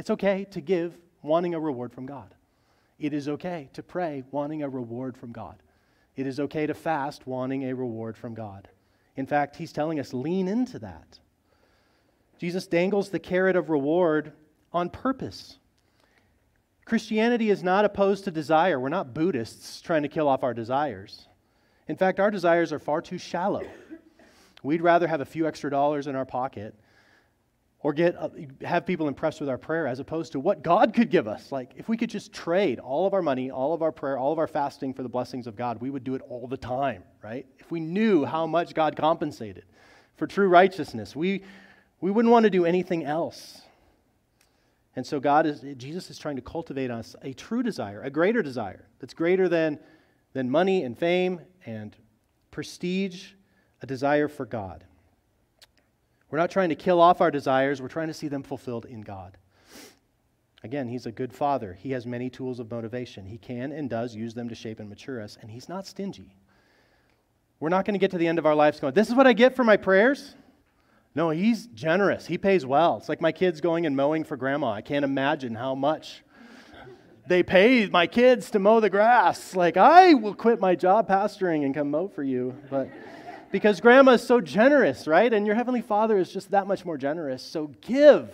It's okay to give wanting a reward from God. It is okay to pray wanting a reward from God. It is okay to fast wanting a reward from God. In fact, he's telling us lean into that. Jesus dangles the carrot of reward on purpose. Christianity is not opposed to desire. We're not Buddhists trying to kill off our desires. In fact, our desires are far too shallow. We'd rather have a few extra dollars in our pocket or get uh, have people impressed with our prayer as opposed to what God could give us. Like if we could just trade all of our money, all of our prayer, all of our fasting for the blessings of God, we would do it all the time, right? If we knew how much God compensated for true righteousness, we we wouldn't want to do anything else. And so God is Jesus is trying to cultivate us a true desire, a greater desire that's greater than than money and fame and prestige, a desire for God. We're not trying to kill off our desires, we're trying to see them fulfilled in God. Again, he's a good father. He has many tools of motivation. He can and does use them to shape and mature us, and he's not stingy. We're not going to get to the end of our lives going, This is what I get for my prayers. No, he's generous. He pays well. It's like my kids going and mowing for grandma. I can't imagine how much they pay my kids to mow the grass. Like, I will quit my job pastoring and come mow for you. But because grandma is so generous, right? And your heavenly father is just that much more generous. So give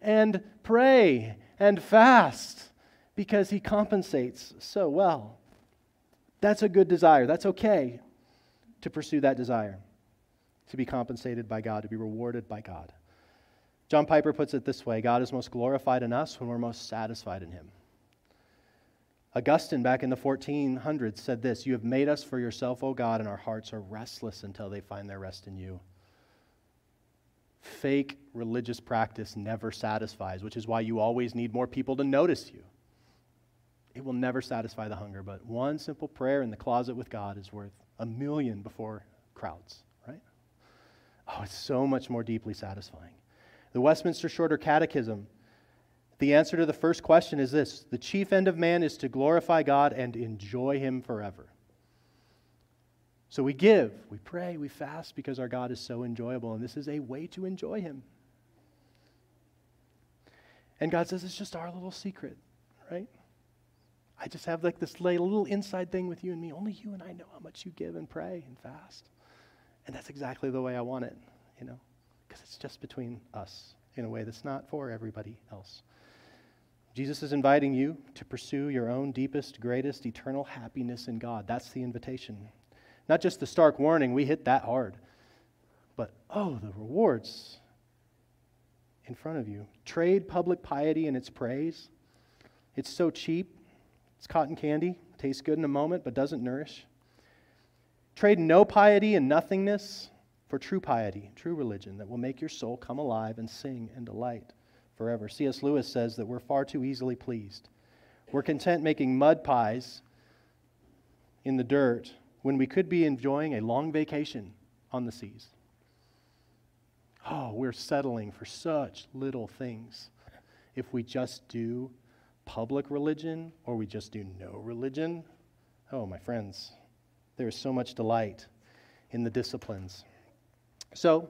and pray and fast because he compensates so well. That's a good desire. That's okay to pursue that desire, to be compensated by God, to be rewarded by God. John Piper puts it this way God is most glorified in us when we're most satisfied in him. Augustine, back in the 1400s, said this You have made us for yourself, O God, and our hearts are restless until they find their rest in you. Fake religious practice never satisfies, which is why you always need more people to notice you. It will never satisfy the hunger, but one simple prayer in the closet with God is worth a million before crowds, right? Oh, it's so much more deeply satisfying. The Westminster Shorter Catechism, the answer to the first question is this The chief end of man is to glorify God and enjoy Him forever. So we give, we pray, we fast because our God is so enjoyable, and this is a way to enjoy Him. And God says it's just our little secret, right? I just have like this little inside thing with you and me. Only you and I know how much you give and pray and fast. And that's exactly the way I want it, you know, because it's just between us in a way that's not for everybody else. Jesus is inviting you to pursue your own deepest, greatest, eternal happiness in God. That's the invitation. Not just the stark warning, we hit that hard, but oh, the rewards in front of you. Trade public piety and its praise. It's so cheap. It's cotton candy, tastes good in a moment, but doesn't nourish. Trade no piety and nothingness for true piety, true religion that will make your soul come alive and sing and delight forever. C.S. Lewis says that we're far too easily pleased. We're content making mud pies in the dirt when we could be enjoying a long vacation on the seas. Oh, we're settling for such little things. If we just do public religion or we just do no religion, oh, my friends, there is so much delight in the disciplines. So,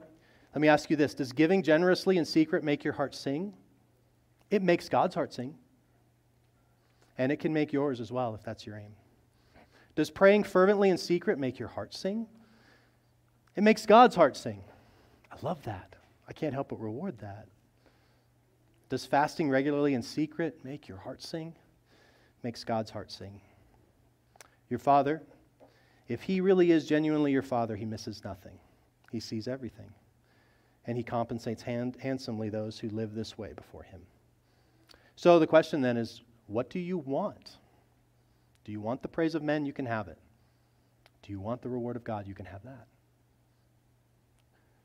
let me ask you this Does giving generously in secret make your heart sing? It makes God's heart sing. And it can make yours as well if that's your aim. Does praying fervently in secret make your heart sing? It makes God's heart sing. I love that. I can't help but reward that. Does fasting regularly in secret make your heart sing? Makes God's heart sing. Your Father, if He really is genuinely your Father, He misses nothing. He sees everything. And He compensates hand, handsomely those who live this way before Him. So the question then is what do you want? Do you want the praise of men? You can have it. Do you want the reward of God? You can have that.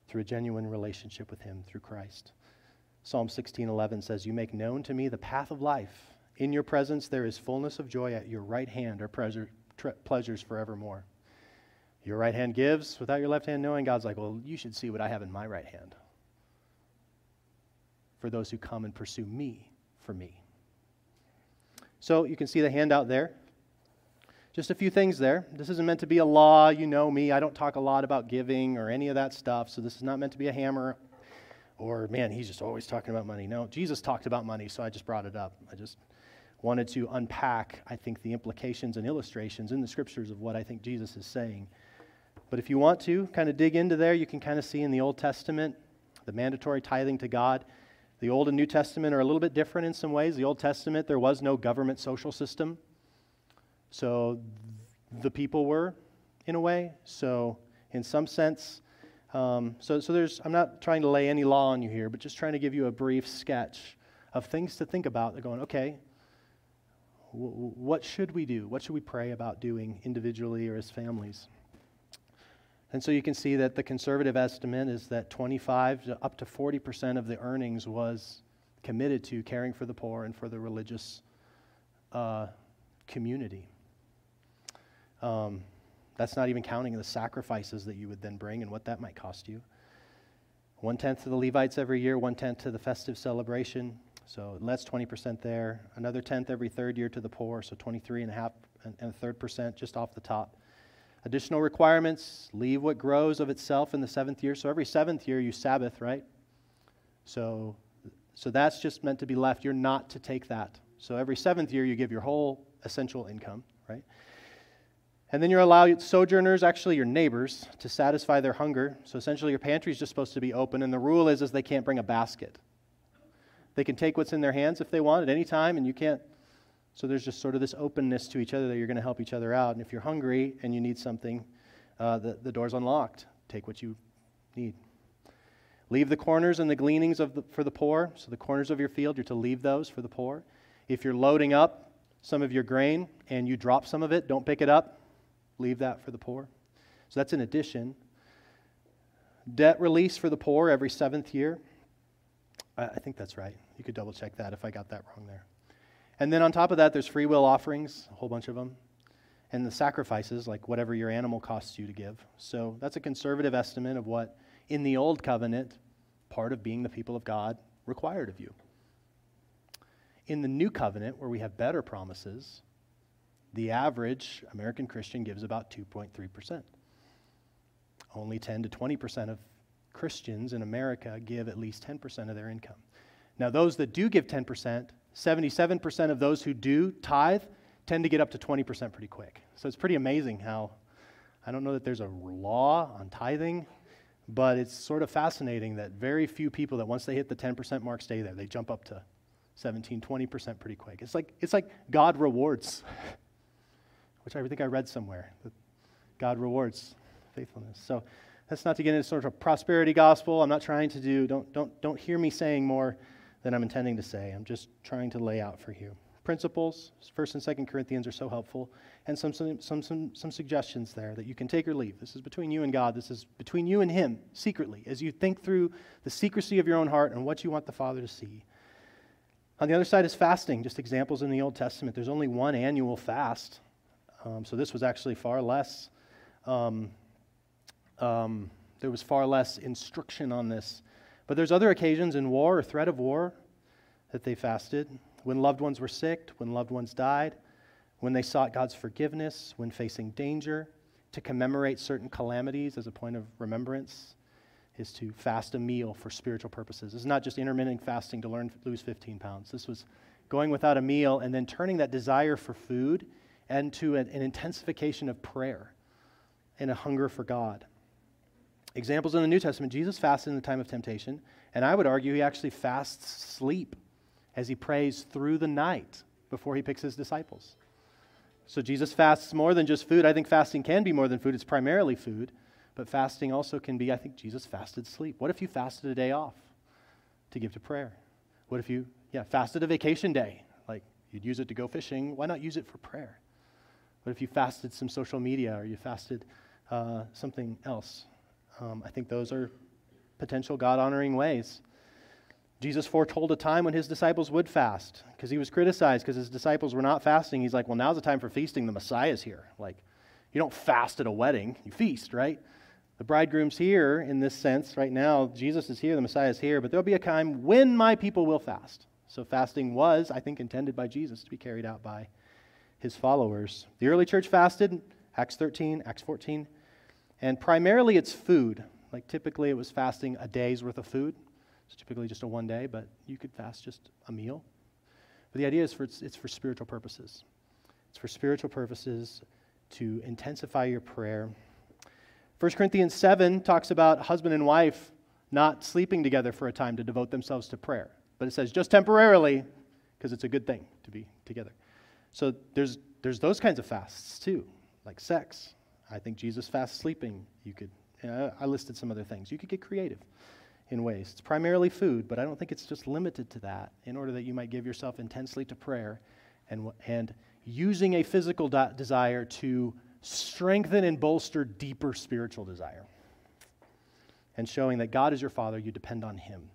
Through a genuine relationship with Him through Christ. Psalm 16:11 says, "You make known to me the path of life. In your presence there is fullness of joy. At your right hand are pleasure, pleasures forevermore." Your right hand gives without your left hand knowing. God's like, "Well, you should see what I have in my right hand." For those who come and pursue me for me. So you can see the handout there. Just a few things there. This isn't meant to be a law. You know me. I don't talk a lot about giving or any of that stuff. So this is not meant to be a hammer or, man, he's just always talking about money. No, Jesus talked about money, so I just brought it up. I just wanted to unpack, I think, the implications and illustrations in the scriptures of what I think Jesus is saying. But if you want to kind of dig into there, you can kind of see in the Old Testament the mandatory tithing to God. The Old and New Testament are a little bit different in some ways. The Old Testament, there was no government social system. So the people were, in a way. So, in some sense, um, so, so there's, I'm not trying to lay any law on you here, but just trying to give you a brief sketch of things to think about. They're going, okay, w- what should we do? What should we pray about doing individually or as families? And so you can see that the conservative estimate is that 25 to up to 40% of the earnings was committed to caring for the poor and for the religious uh, community. Um, that's not even counting the sacrifices that you would then bring and what that might cost you. One tenth to the Levites every year, one tenth to the festive celebration. So less 20% there, another tenth every third year to the poor, so 23 and a half and a third percent just off the top. Additional requirements, leave what grows of itself in the seventh year. So every seventh year you Sabbath, right? So, so that's just meant to be left. You're not to take that. So every seventh year you give your whole essential income, right? And then you're allowed sojourners, actually your neighbors, to satisfy their hunger. So essentially your pantry is just supposed to be open, and the rule is, is they can't bring a basket. They can take what's in their hands if they want at any time, and you can't. So there's just sort of this openness to each other that you're going to help each other out. And if you're hungry and you need something, uh, the, the door's unlocked. Take what you need. Leave the corners and the gleanings of the, for the poor. So the corners of your field, you're to leave those for the poor. If you're loading up some of your grain and you drop some of it, don't pick it up. Leave that for the poor. So that's an addition. Debt release for the poor every seventh year. I, I think that's right. You could double check that if I got that wrong there. And then on top of that, there's free will offerings, a whole bunch of them, and the sacrifices, like whatever your animal costs you to give. So that's a conservative estimate of what, in the Old Covenant, part of being the people of God required of you. In the New Covenant, where we have better promises, the average American Christian gives about 2.3%. Only 10 to 20% of Christians in America give at least 10% of their income. Now, those that do give 10%, 77% of those who do tithe tend to get up to 20% pretty quick. So it's pretty amazing how, I don't know that there's a law on tithing, but it's sort of fascinating that very few people that once they hit the 10% mark stay there. They jump up to 17, 20% pretty quick. It's like, it's like God rewards, which I think I read somewhere, that God rewards faithfulness. So that's not to get into sort of a prosperity gospel. I'm not trying to do, don't, don't, don't hear me saying more than I'm intending to say. I'm just trying to lay out for you. Principles, 1st and 2nd Corinthians are so helpful, and some, some, some, some, some suggestions there that you can take or leave. This is between you and God. This is between you and Him, secretly, as you think through the secrecy of your own heart and what you want the Father to see. On the other side is fasting, just examples in the Old Testament. There's only one annual fast, um, so this was actually far less. Um, um, there was far less instruction on this. But there's other occasions in war or threat of war that they fasted. When loved ones were sick, when loved ones died, when they sought God's forgiveness, when facing danger, to commemorate certain calamities as a point of remembrance is to fast a meal for spiritual purposes. It's not just intermittent fasting to learn lose 15 pounds. This was going without a meal and then turning that desire for food into an, an intensification of prayer and a hunger for God. Examples in the New Testament Jesus fasted in the time of temptation, and I would argue he actually fasts sleep as he prays through the night before he picks his disciples. So Jesus fasts more than just food. I think fasting can be more than food, it's primarily food, but fasting also can be, I think Jesus fasted sleep. What if you fasted a day off to give to prayer? What if you, yeah, fasted a vacation day? Like you'd use it to go fishing. Why not use it for prayer? What if you fasted some social media or you fasted uh, something else? Um, I think those are potential God honoring ways. Jesus foretold a time when his disciples would fast because he was criticized because his disciples were not fasting. He's like, well, now's the time for feasting. The Messiah's here. Like, you don't fast at a wedding, you feast, right? The bridegroom's here in this sense right now. Jesus is here, the Messiah is here, but there'll be a time when my people will fast. So, fasting was, I think, intended by Jesus to be carried out by his followers. The early church fasted, Acts 13, Acts 14. And primarily it's food. Like typically it was fasting a day's worth of food. It's typically just a one day, but you could fast just a meal. But the idea is for it's, it's for spiritual purposes. It's for spiritual purposes to intensify your prayer. 1 Corinthians 7 talks about husband and wife not sleeping together for a time to devote themselves to prayer. But it says just temporarily, because it's a good thing to be together. So there's, there's those kinds of fasts too, like sex. I think Jesus fast sleeping. You could, uh, I listed some other things. You could get creative in ways. It's primarily food, but I don't think it's just limited to that in order that you might give yourself intensely to prayer and, and using a physical de- desire to strengthen and bolster deeper spiritual desire. And showing that God is your father, you depend on him.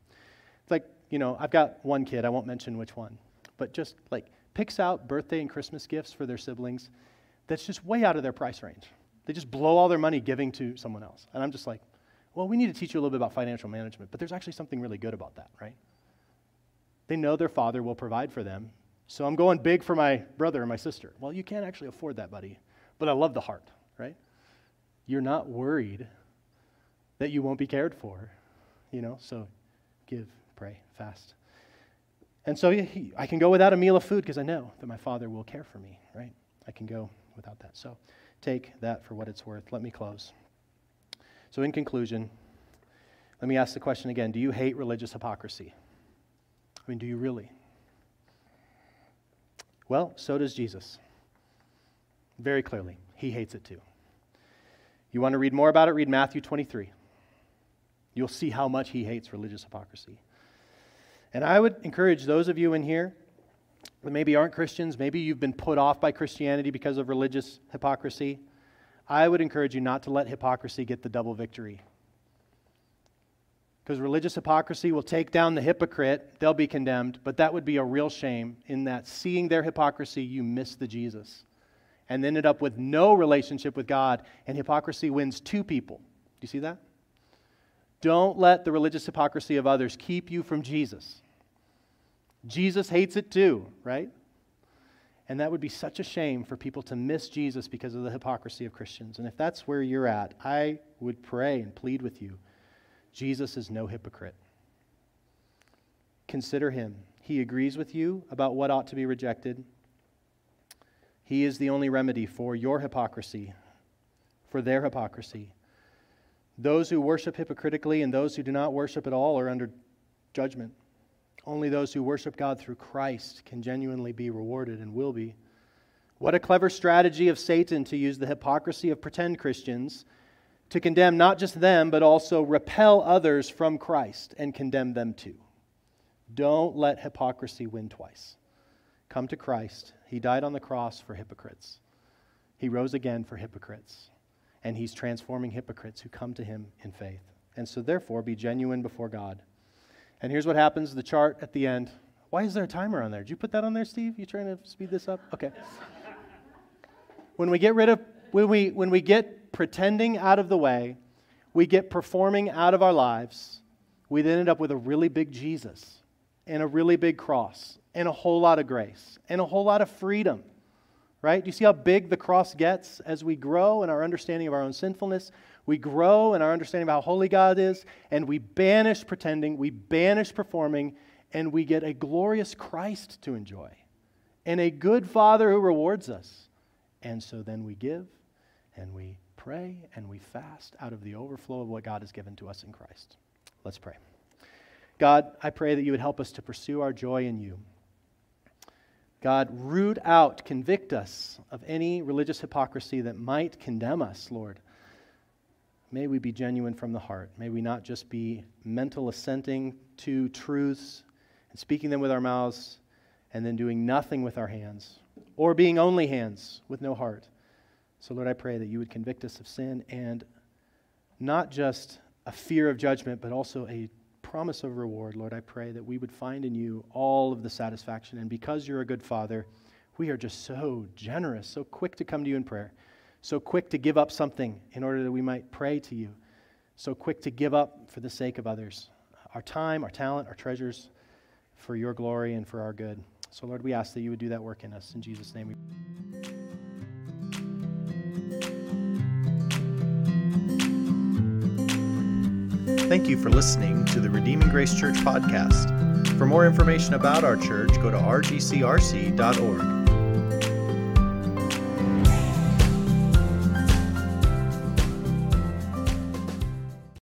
It's like, you know, I've got one kid, I won't mention which one, but just like picks out birthday and Christmas gifts for their siblings that's just way out of their price range. They just blow all their money giving to someone else. And I'm just like, well, we need to teach you a little bit about financial management, but there's actually something really good about that, right? They know their father will provide for them. So I'm going big for my brother and my sister. Well, you can't actually afford that, buddy. But I love the heart, right? You're not worried that you won't be cared for, you know? So give, pray, fast. And so I can go without a meal of food because I know that my father will care for me, right? I can go without that. So take that for what it's worth. Let me close. So, in conclusion, let me ask the question again Do you hate religious hypocrisy? I mean, do you really? Well, so does Jesus. Very clearly, he hates it too. You want to read more about it? Read Matthew 23. You'll see how much he hates religious hypocrisy. And I would encourage those of you in here that maybe aren't Christians, maybe you've been put off by Christianity because of religious hypocrisy. I would encourage you not to let hypocrisy get the double victory. Because religious hypocrisy will take down the hypocrite, they'll be condemned, but that would be a real shame in that seeing their hypocrisy, you miss the Jesus and ended up with no relationship with God, and hypocrisy wins two people. Do you see that? Don't let the religious hypocrisy of others keep you from Jesus. Jesus hates it too, right? And that would be such a shame for people to miss Jesus because of the hypocrisy of Christians. And if that's where you're at, I would pray and plead with you Jesus is no hypocrite. Consider him. He agrees with you about what ought to be rejected. He is the only remedy for your hypocrisy, for their hypocrisy. Those who worship hypocritically and those who do not worship at all are under judgment. Only those who worship God through Christ can genuinely be rewarded and will be. What a clever strategy of Satan to use the hypocrisy of pretend Christians to condemn not just them, but also repel others from Christ and condemn them too. Don't let hypocrisy win twice. Come to Christ. He died on the cross for hypocrites, He rose again for hypocrites, and He's transforming hypocrites who come to Him in faith. And so, therefore, be genuine before God. And here's what happens the chart at the end. Why is there a timer on there? Did you put that on there, Steve? You trying to speed this up? Okay. when we get rid of, when we, when we get pretending out of the way, we get performing out of our lives, we then end up with a really big Jesus and a really big cross and a whole lot of grace and a whole lot of freedom. Right? Do you see how big the cross gets as we grow in our understanding of our own sinfulness? We grow in our understanding of how holy God is, and we banish pretending, we banish performing, and we get a glorious Christ to enjoy and a good Father who rewards us. And so then we give and we pray and we fast out of the overflow of what God has given to us in Christ. Let's pray. God, I pray that you would help us to pursue our joy in you. God, root out, convict us of any religious hypocrisy that might condemn us, Lord. May we be genuine from the heart. May we not just be mental assenting to truths and speaking them with our mouths and then doing nothing with our hands, or being only hands with no heart. So, Lord, I pray that you would convict us of sin and not just a fear of judgment, but also a promise of reward. Lord, I pray that we would find in you all of the satisfaction. And because you're a good father, we are just so generous, so quick to come to you in prayer so quick to give up something in order that we might pray to you, so quick to give up for the sake of others our time, our talent, our treasures for your glory and for our good. So, Lord, we ask that you would do that work in us. In Jesus' name we Thank you for listening to the Redeeming Grace Church podcast. For more information about our church, go to rgcrc.org.